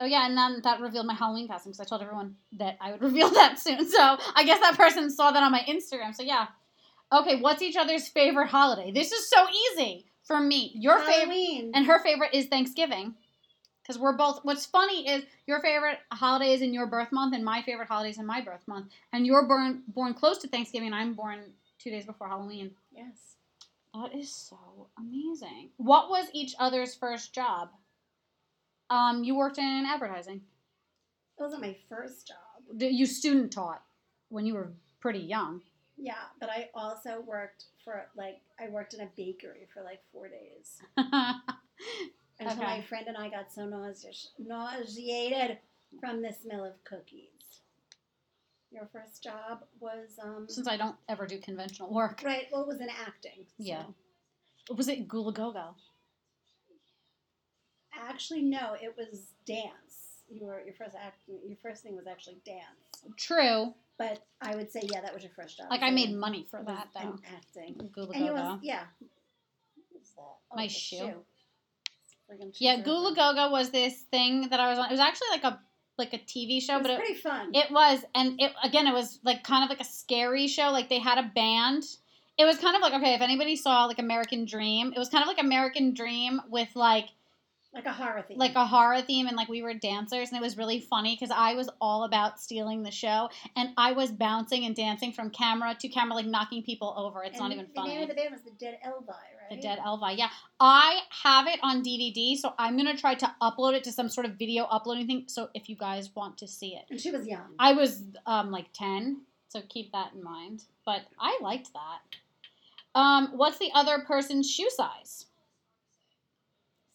Oh yeah, and then that revealed my Halloween costume because I told everyone that I would reveal that soon. So I guess that person saw that on my Instagram. So yeah. Okay, what's each other's favorite holiday? This is so easy for me. Your favorite and her favorite is Thanksgiving. Because we're both. What's funny is your favorite holiday is in your birth month, and my favorite holiday is in my birth month. And you're born born close to Thanksgiving, and I'm born two days before Halloween. yes. That is so amazing. What was each other's first job? Um, you worked in advertising. It wasn't my first job. You student taught when you were pretty young. Yeah, but I also worked for like I worked in a bakery for like four days until Okay. my friend and I got so nauseous, nauseated from the smell of cookies. Your first job was um Since I don't ever do conventional work. right. Well, it was in acting. so- Yeah. Was it Gula Gogo? Actually, no, it was dance. You were your first acting. Your first thing was actually dance. True. But I would say, yeah, that was your first job. Like So I made money for that though. in acting. Gula And Gogo. was yeah. Oh, My a shoe. Yeah. Gula Gogo was this thing that I was on. It was actually like a like a TV show, It was but it, pretty fun. It was, and it again, it was like kind of like a scary show. Like they had a band. It was kind of like okay, if anybody saw like American Dream, it was kind of like American Dream with like like a horror theme. like a horror theme, and like we were dancers, and it was really funny because I was all about stealing the show, and I was bouncing and dancing from camera to camera, like knocking people over. It's not And even The name funny. of the band was the Dead Elvi, right? The Dead Elvi, yeah. I have it on DVD, so I'm gonna try to upload it to some sort of video uploading thing. So if you guys want to see it. And she was young. I was um like 10, so keep that in mind. But I liked that. Um, what's the other person's shoe size?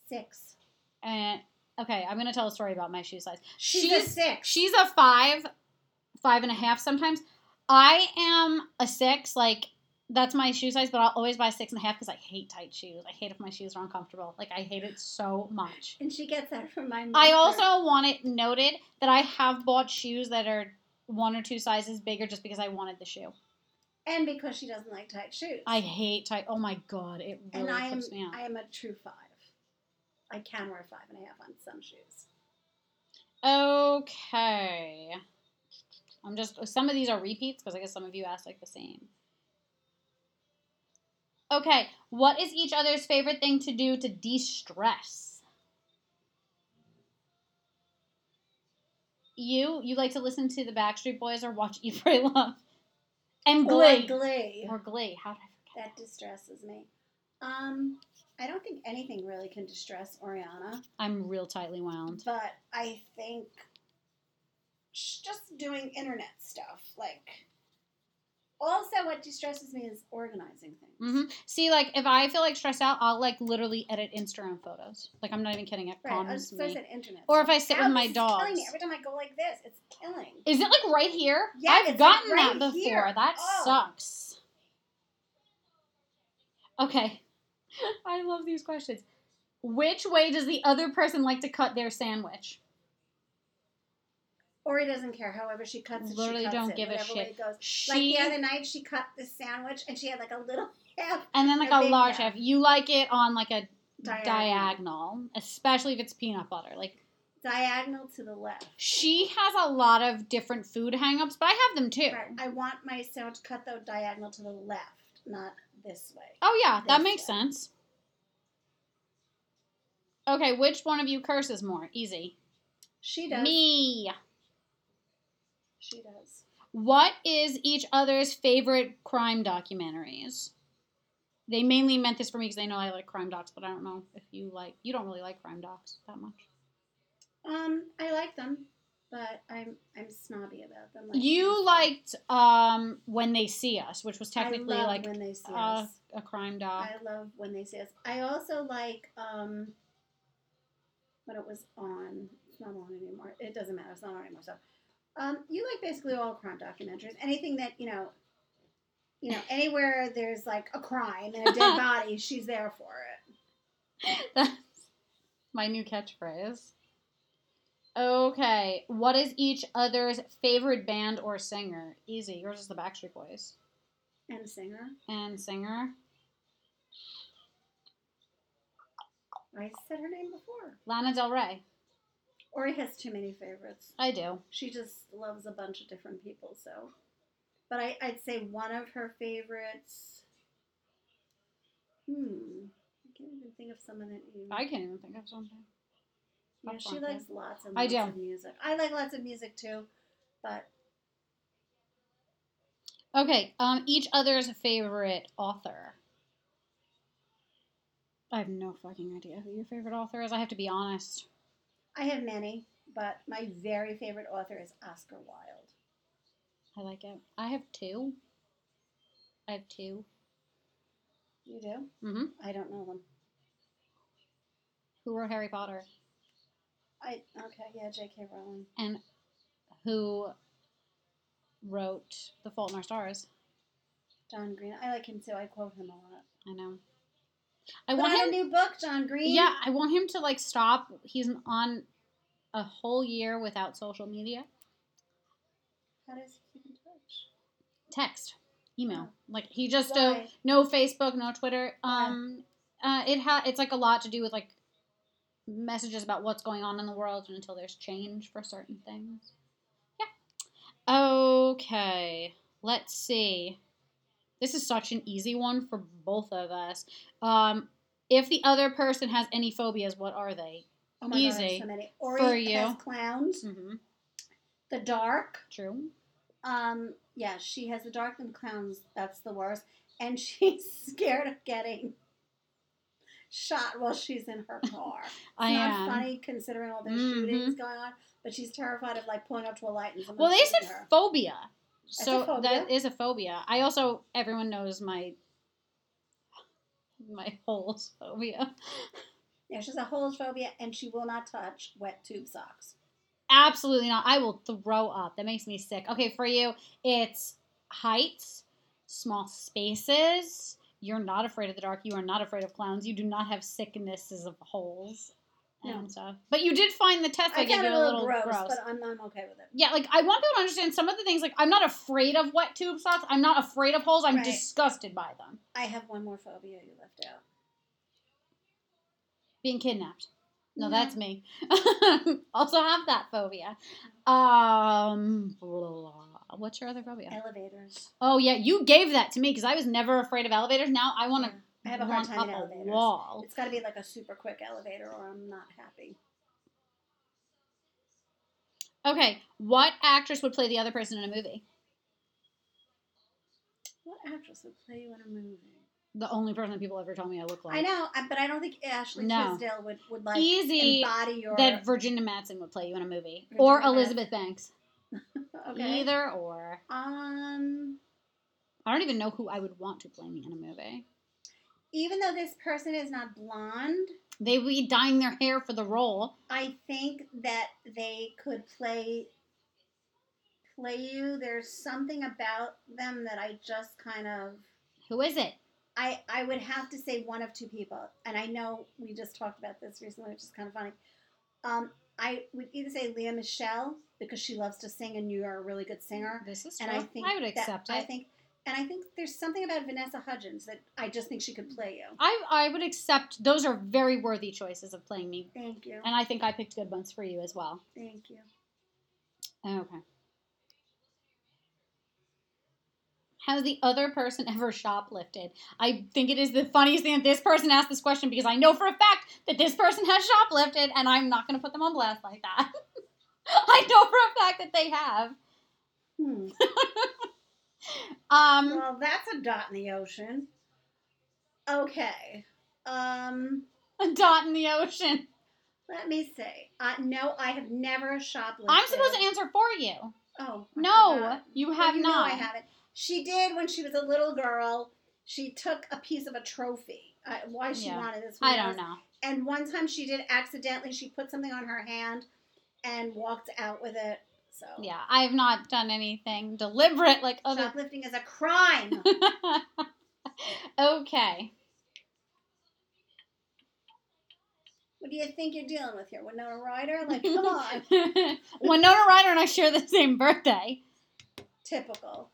Six. And okay, I'm gonna tell a story about my shoe size. She's, She's a six. she's a five, five and a half sometimes. I am a six, like that's my shoe size, but I'll always buy six and a half because I hate tight shoes. I hate if my shoes are uncomfortable. Like I hate it so much. and she gets that from my mother. I also want it noted that I have bought shoes that are one or two sizes bigger just because I wanted the shoe. and because she doesn't like tight shoes. I hate tight. Oh my god, it really and I am me out. I am a true five. I can wear five and a half on some shoes. Okay. I'm just some of these are repeats because I guess some of you asked like the same. Okay, what is each other's favorite thing to do to de-stress? You you like to listen to the Backstreet Boys or watch Eat Pray Love, and Or Glee Glee. or Glee. How did I forget? That distresses me. Um, I don't think anything really can distress Oriana, I'm real tightly wound. but I think sh- just doing internet stuff. Like, also, what distresses me is organizing things. hmm See, like if I feel like stressed out, I'll like literally edit Instagram photos. Like I'm not even kidding. It Right, I calms was so I me. internet. Or if. I sit Ow, with my this is killing me. dogs. Every time I go like this, it's killing. Is it like right here? Yeah, I've it's, gotten like, that right before. here. That Oh. sucks. Okay. I love these questions. Which way does the other person like to cut their sandwich? Ori doesn't care. However, she cuts it. Literally she cuts don't it, give a way shit. it goes. She Like the other night, she cut the sandwich and she had like a little half and then like a a large half. half. You like it on like a diagonal. diagonal, especially if it's peanut butter. Like Diagonal to the left. she has a lot of different food hangups, but I have them too. Right. I want my sandwich cut though diagonal to the left, not this way. Oh yeah, that makes way. sense. Okay, which one of you curses more? Easy. She does. Me. She does. What is each other's favorite crime documentaries? They mainly meant this for me because they know I like crime docs, but I don't know if you like. You don't really like crime docs that much. Um, I like them, but I'm I'm snobby about them. Like You liked um when they see us, which was technically like when they see uh, us. a crime doc. I love when they see us. I also like um when it was on. It's not on anymore. It doesn't matter. It's not on anymore. So, um, you like basically all crime documentaries. Anything that you know, you know, anywhere there's like a crime and a dead body, she's there for it. That's my new catchphrase. Okay, what is each other's favorite band or singer? Easy. Yours is the Backstreet Boys. And singer. And singer? I said her name before. Lana Del Rey. Ori has too many favorites. I do. She just loves a bunch of different people. So, but I, I'd say one of her favorites. Hmm. I can't even think of someone that you. I can't even think of something. Yeah, she likes lots and I lots do. of music. I like lots of music too, but Okay, um, each other's favorite author. I have no fucking idea who your favorite author is. I have to be honest. I have many. But my very favorite author is Oscar Wilde. I like it. I have two. I have two. You do? Mm-hmm. I don't know them. Who wrote Harry Potter? I okay, yeah, J.K. Rowling. And who wrote The Fault in Our Stars? John Green. I like him too. I quote him a lot. I know. I Put want out him. a new book, John Green. Yeah, I want him to like stop. He's on a whole year without social media. How does he keep in touch? Text, email. Like he just uh, Oh. No Facebook, no Twitter. Um, uh, it ha it's like a lot to do with like messages about what's going on in the world until there's change for certain things. Yeah. Okay. Let's see. This is such an easy one for both of us. Um, if the other person has any phobias, what are they? Oh my Easy. have so many. Ori For you. clowns. Mm-hmm. The dark. True. Um, yeah, she has the dark and clowns. That's the worst. And she's scared of getting shot while she's in her car. It's I not am. funny considering all the Mhm. shootings going on, but she's terrified of like pulling up to a light and Well, they said her. phobia. That's So phobia. that is a phobia. I also everyone knows my my holes phobia. Yeah, she has a holes phobia and she will not touch wet tube socks. Absolutely not. I will throw up. That makes me sick. Okay, for you, it's heights, small spaces. You're not afraid of the dark. You are not afraid of clowns. You do not have sicknesses of holes and No. stuff. But you did find the test I that gave you a little gross, gross. but I'm, I'm okay with it. Yeah, like I want people to understand some of the things. Like I'm not afraid of wet tube socks. I'm not afraid of holes. I'm Right. disgusted by them. I have one more phobia you left out. Being kidnapped. No, Mhm. that's me. also have that phobia. Um, what's your other phobia? Elevators. Oh yeah, you gave that to me because I was never afraid of elevators. Now I want to I have a hard time in elevators. wall. It's got to be like a super quick elevator or I'm not happy. Okay, what actress would play the other person in a movie? What actress would play you in a movie? The only person that people ever tell me I look like. I know, but I don't think Ashley No. Tisdale would, would like Easy embody your. that Virginia Madsen would play you in a movie, Virginia or Madsen. Elizabeth Banks. okay. Either or. Um, I don't even know who I would want to play me in a movie. even though this person is not blonde, They would be dyeing their hair for the role. I think that they could play play you. There's something about them that I just kind of Who is it? I I would have to say one of two people, and I know we just talked about this recently, which is kind of funny. Um, I would either say Lea Michele because she loves to sing, and you are a really good singer, This is true. and I think I would that- accept it. I think, and I think there's something about Vanessa Hudgens that I just think she could play you. I, I would accept. Those are very worthy choices of playing me, Thank you, and I think I picked good ones for you as well. thank you. Okay. Has the other person ever shoplifted? I think it is the funniest thing that this person asked this question because I know for a fact that this person has shoplifted, and I'm not going to put them on blast like that. I know for a fact that they have. Hmm. Um, Well, that's a dot in the ocean. Okay. Um, a dot in the ocean. let me see. Uh, no, I have never shoplifted. I'm supposed to answer for you. Oh I No, forgot. you Well, have you know not. I haven't. She did when she was a little girl. She took a piece of a trophy. Uh, why she Yeah. wanted this? I don't know. And one time she did accidentally. She put something on her hand and walked out with it. So Yeah, I have not done anything deliberate like other. shoplifting is a crime. okay. what do you think you're dealing with here, Winona Ryder? Like, come on, Winona Ryder and I share the same birthday. typical.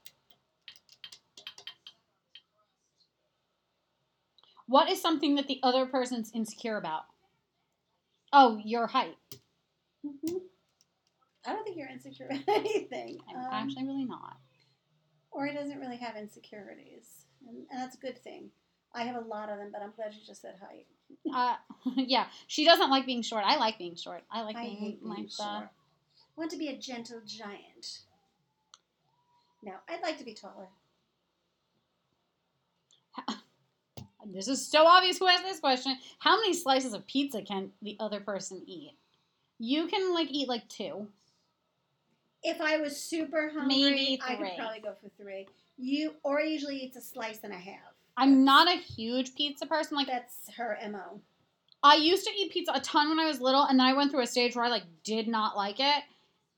What is something that the other person's insecure about? Oh, your height. Mhm. I don't think you're insecure about anything. I'm Um, actually really not. or he doesn't really have insecurities, and, and that's a good thing. I have a lot of them, but I'm glad you just said height. Uh, yeah, she doesn't like being short. I like being short. I like I being hate being like short. I want to be a gentle giant. No, I'd like to be taller. This is so obvious. Who asked this question? How many slices of pizza can the other person eat? You can like eat like two. If I was super hungry, I could probably go for three. You or usually eats a slice and a half. I'm not a huge pizza person. Like That's her mo. I used to eat pizza a ton when I was little, and then I went through a stage where I like did not like it.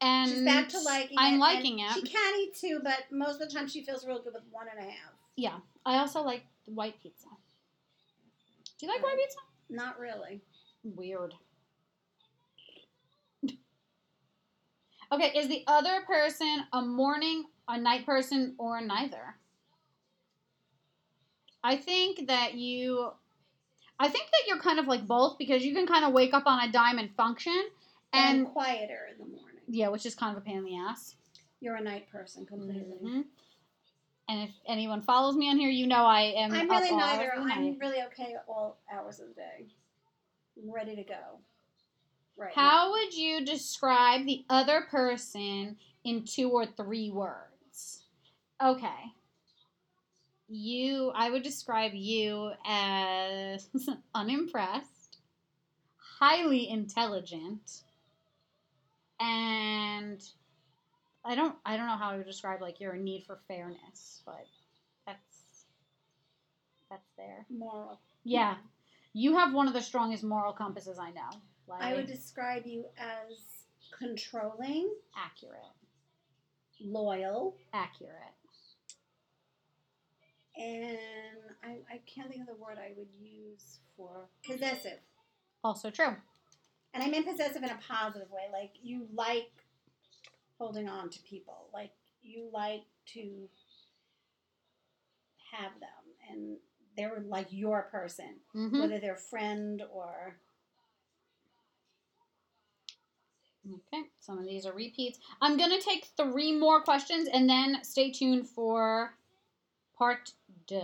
And She's back to liking it. I'm liking it. She can eat two, but most of the time she feels real good with one and a half. Yeah, I also like white pizza. Do you like white pizza? Not really. Weird. Okay, is the other person a morning, a night person, or neither? I think that you. I think that you're kind of like both because you can kind of wake up on a dime and function, And, and quieter in the morning. yeah, which is kind of a pain in the ass. You're a night person completely. Mhm. And if anyone follows me on here, you know I am. I'm really neither. I'm really okay all hours of the day. I'm ready to go. Right. How would you describe the other person in two or three words? Okay. You, I would describe you as unimpressed, highly intelligent, and I don't, I don't know how I would describe like your need for fairness, but that's that's there. Moral. Yeah, you have one of the strongest moral compasses I know. Like, I would describe you as controlling, accurate, loyal, accurate. and I, I can't think of the word I would use for possessive. Also true. And I mean possessive in a positive way. Like you like holding on to people. Like you like to have them and they're like your person. hmm Whether they're friend or Okay, some of these are repeats. I'm gonna take three more questions and then stay tuned for part deux.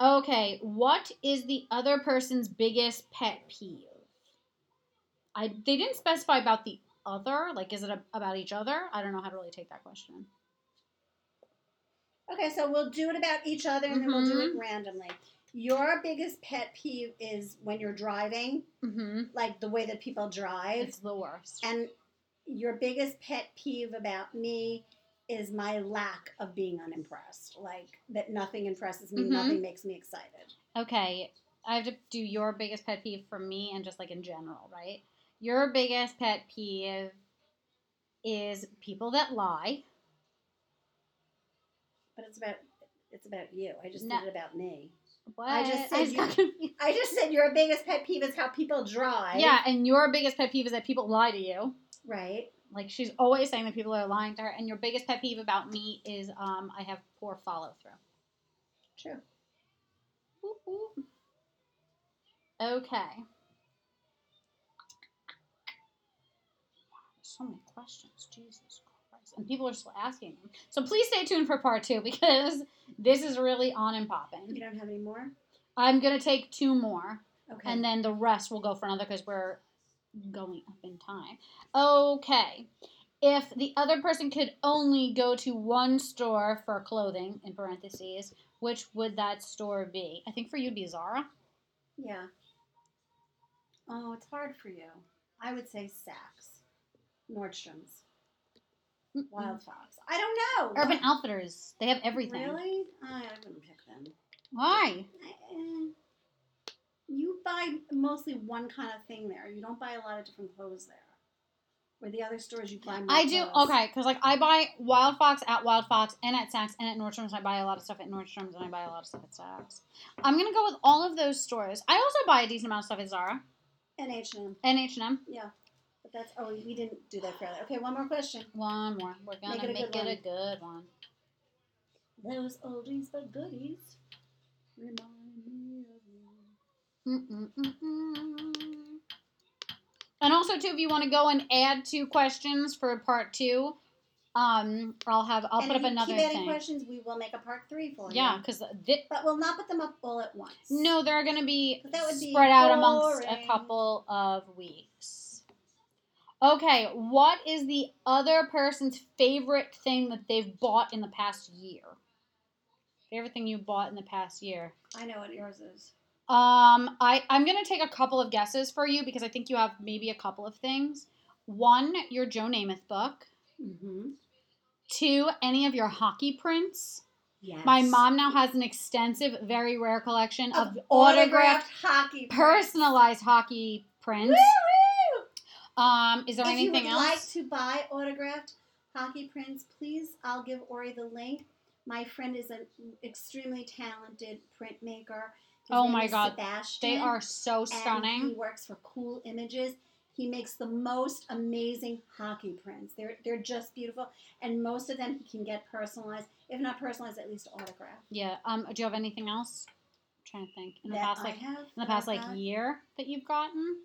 Okay, what is the other person's biggest pet peeve? I they didn't specify about the other. Like, is it a, about each other? I don't know how to really take that question. Okay, so we'll do it about each other and then we'll do it Mhm. randomly. Your biggest pet peeve is when you're driving, Mm-hmm. like the way that people drive. It's the worst. And your biggest pet peeve about me is my lack of being unimpressed. Like that nothing impresses me, Mhm. nothing makes me excited. Okay, I have to do your biggest pet peeve for me and just like in general, right? Your biggest pet peeve is people that lie. But it's about it's about you. I just No. did it about me. What? I just said you- got confused. I just said your biggest pet peeve is how people drive. Yeah, and your biggest pet peeve is that people lie to you. Right. Like she's always saying that people are lying to her, and your biggest pet peeve about me is um I have poor follow through. True. Okay. So many questions, Jesus and people are still asking them. So please stay tuned for part two because this is really on and popping. You don't have any more? I'm gonna take two more, Okay. and then the rest will go for another because we're going up in time. Okay. If the other person could only go to one store for clothing, in parentheses, which would that store be? I think for you it'd be Zara. yeah. Oh, it's hard for you. I would say Saks, Nordstrom's, Wild Fox. I don't know. Urban Outfitters. They have everything. Really? I, wouldn't pick them. Why? I- eh. You buy mostly one kind of thing there. You don't buy a lot of different clothes there. Where the other stores you buy more I do clothes. okay because like I buy Wild Fox at Wild Fox and at Saks and at Nordstrom's. I buy a lot of stuff at Nordstrom's and I buy a lot of stuff at Saks. I'm gonna go with all of those stores. I also buy a decent amount of stuff at Zara And H&M. and H and M. Yeah. That's, oh, we didn't do that fairly. Okay, one more question. One more. We're gonna Make it a make good it a good one. Those oldies but goodies remind me of you. Mm-mm-mm-mm. And also, too, if you want to go and add two questions for part two, um, I'll have I'll and put if up you another keep adding thing. questions, we will make a part three for you. Yeah, because thi- But we'll not put them up all at once. No, they're going to be That would be spread out amongst a couple of weeks. Okay, what is the other person's favorite thing that they've bought in the past year? Favorite thing you bought in the past year? I know what yours is. Um, I I'm gonna take a couple of guesses for you because I think you have maybe a couple of things. One, your Joe Namath book. Mm-hmm. Two, any of your hockey prints. Yes. My mom now has an extensive, very rare collection of, Of autographed, hockey. prints. personalized hockey prints. Woo-woo! Um, is there if anything you would else? like to buy autographed hockey prints, please, I'll give Ori the link. My friend is an extremely talented printmaker. His Oh my God. Sebastian, they are so and he works for Cool Images. He makes the most amazing hockey prints. They're they're just beautiful, and most of them he can get personalized. If not personalized, at least autographed. Yeah. Um, do you have anything else? I'm trying to think. In the that past like have. in the past like got. year that you've gotten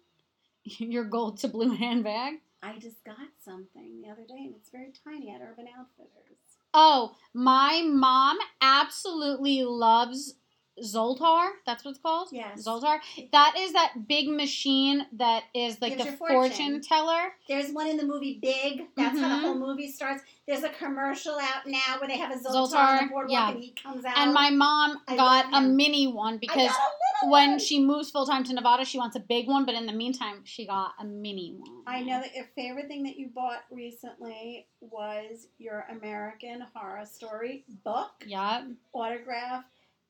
your gold to blue handbag. I just got something the other day, and it's very tiny at Urban Outfitters. Oh, my mom absolutely loves Zoltar. That's what it's called. Yes. Zoltar. That is that big machine that is like Gives the fortune. fortune. teller. There's one in the movie Big. That's how the Mhm. whole movie starts. There's a commercial out now where they have a Zoltar, on the boardwalk yeah. and he comes out. And my mom I got a mini one because got a little when one. she moves full time to Nevada, she wants a big one. But in the meantime, she got a mini one. I know that your favorite thing that you bought recently was your American Horror Story book, Yep. autograph,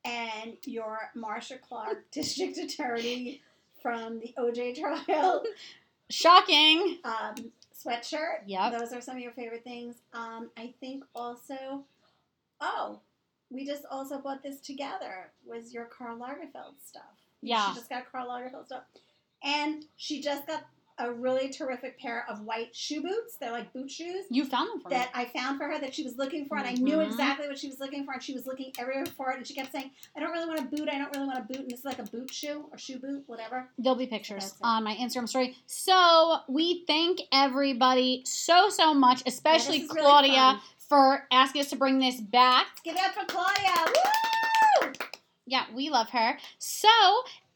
and your Marcia Clark District Attorney from the OJ trial Shocking. um, sweatshirt. Yeah. Those are some of your favorite things. Um, I think also, oh, we just also bought this together. Was your Karl Lagerfeld stuff? Yeah. She just got Karl Lagerfeld stuff, and she just got a really terrific pair of white shoe boots. They're like boot shoes You found them for me. that I found for her that she was looking for, and I knew Mhm. exactly what she was looking for, and she was looking everywhere for it, and she kept saying, "I don't really want a boot. I don't really want a boot." And this is like a boot shoe or shoe boot, whatever. There'll be pictures on my Instagram story. So we thank everybody so so much, especially this is really Claudia for asking us to bring this back. Give it up for Claudia! Woo! Yeah, we love her. So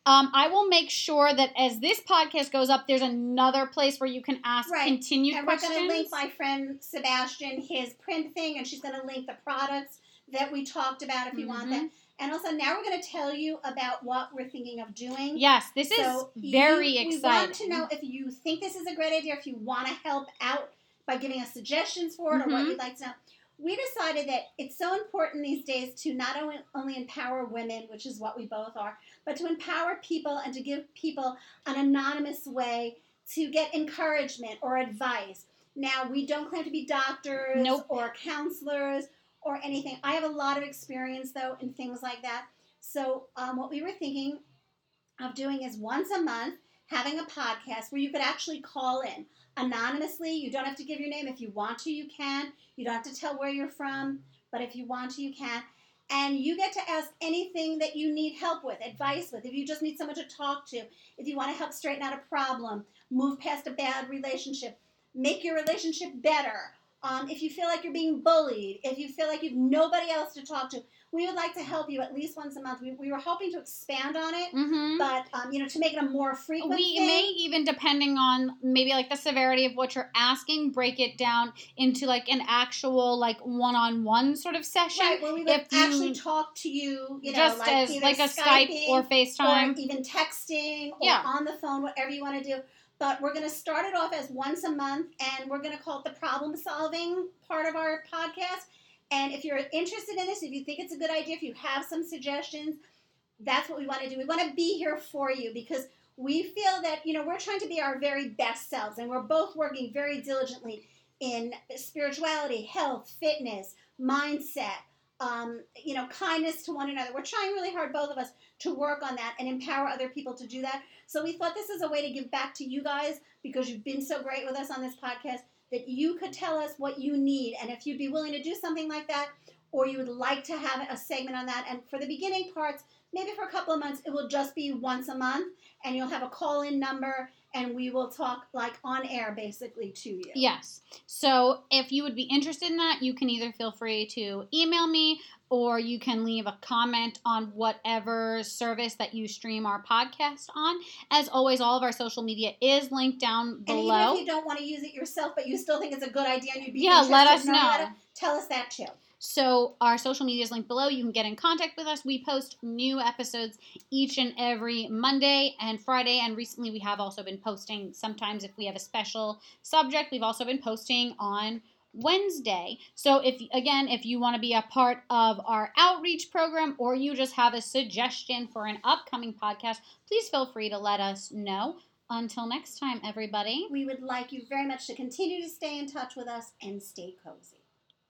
um, I will make sure that as this podcast goes up, there's another place where you can ask Right. continued And questions. we're going to link my friend Sebastian his print thing, and she's going to link the products that we talked about if you want Mhm. that. And also now we're going to tell you about what we're thinking of doing. Yes, this So is very you- exciting. We want to know if you think this is a great idea, if you want to help out by giving us suggestions for it or what Mhm. you'd like to know. We decided that it's so important these days to not only, only empower women, which is what we both are, but to empower people and to give people an anonymous way to get encouragement or advice. Now, we don't claim to be doctors Nope. or counselors or anything. I have a lot of experience, though, in things like that. So, um, what we were thinking of doing is once a month having a podcast where you could actually call in anonymously. You don't have to give your name. If you want to, you can. You don't have to tell where you're from, but if you want to, you can. And you get to ask anything that you need help with, advice with. If you just need someone to talk to, if you want to help straighten out a problem, move past a bad relationship, make your relationship better. Um, if you feel like you're being bullied, if you feel like you've nobody else to talk to, we would like to help you at least once a month. We, we were hoping to expand on it, Mhm. but um, you know, to make it a more frequent we thing. may even depending on maybe like the severity of what you're asking break it down into like an actual like one-on-one sort of session right, where we would if you- actually talk to you, you know, just like as like a skype or or facetime even texting or Yeah. on the phone, whatever you want to do. But we're going to start it off as once a month, and we're going to call it the problem solving part of our podcast. And if you're interested in this, if you think it's a good idea, if you have some suggestions, that's what we want to do. We want to be here for you because we feel that, you know, we're trying to be our very best selves, and we're both working very diligently in spirituality, health, fitness, mindset, um, you know, kindness to one another. We're trying really hard, both of us, to work on that and empower other people to do that. So we thought this is a way to give back to you guys because you've been so great with us on this podcast that you could tell us what you need and if you'd be willing to do something like that or you would like to have a segment on that. And for the beginning parts, maybe for a couple of months, it will just be once a month and you'll have a call in number and we will talk like on air basically to you. Yes. So if you would be interested in that, you can either feel free to email me or you can leave a comment on whatever service that you stream our podcast on. As always, all of our social media is linked down below. And even if you don't want to use it yourself, but you still think it's a good idea and you'd be Yeah, let us in knowing about know. tell us that too. So our social media is linked below. You can get in contact with us. We post new episodes each and every Monday and Friday. And recently we have also been posting sometimes if we have a special subject. We've also been posting on Wednesday. So if again, if you want to be a part of our outreach program or you just have a suggestion for an upcoming podcast, please feel free to let us know. Until next time, everybody. We would like you very much to continue to stay in touch with us and stay cozy.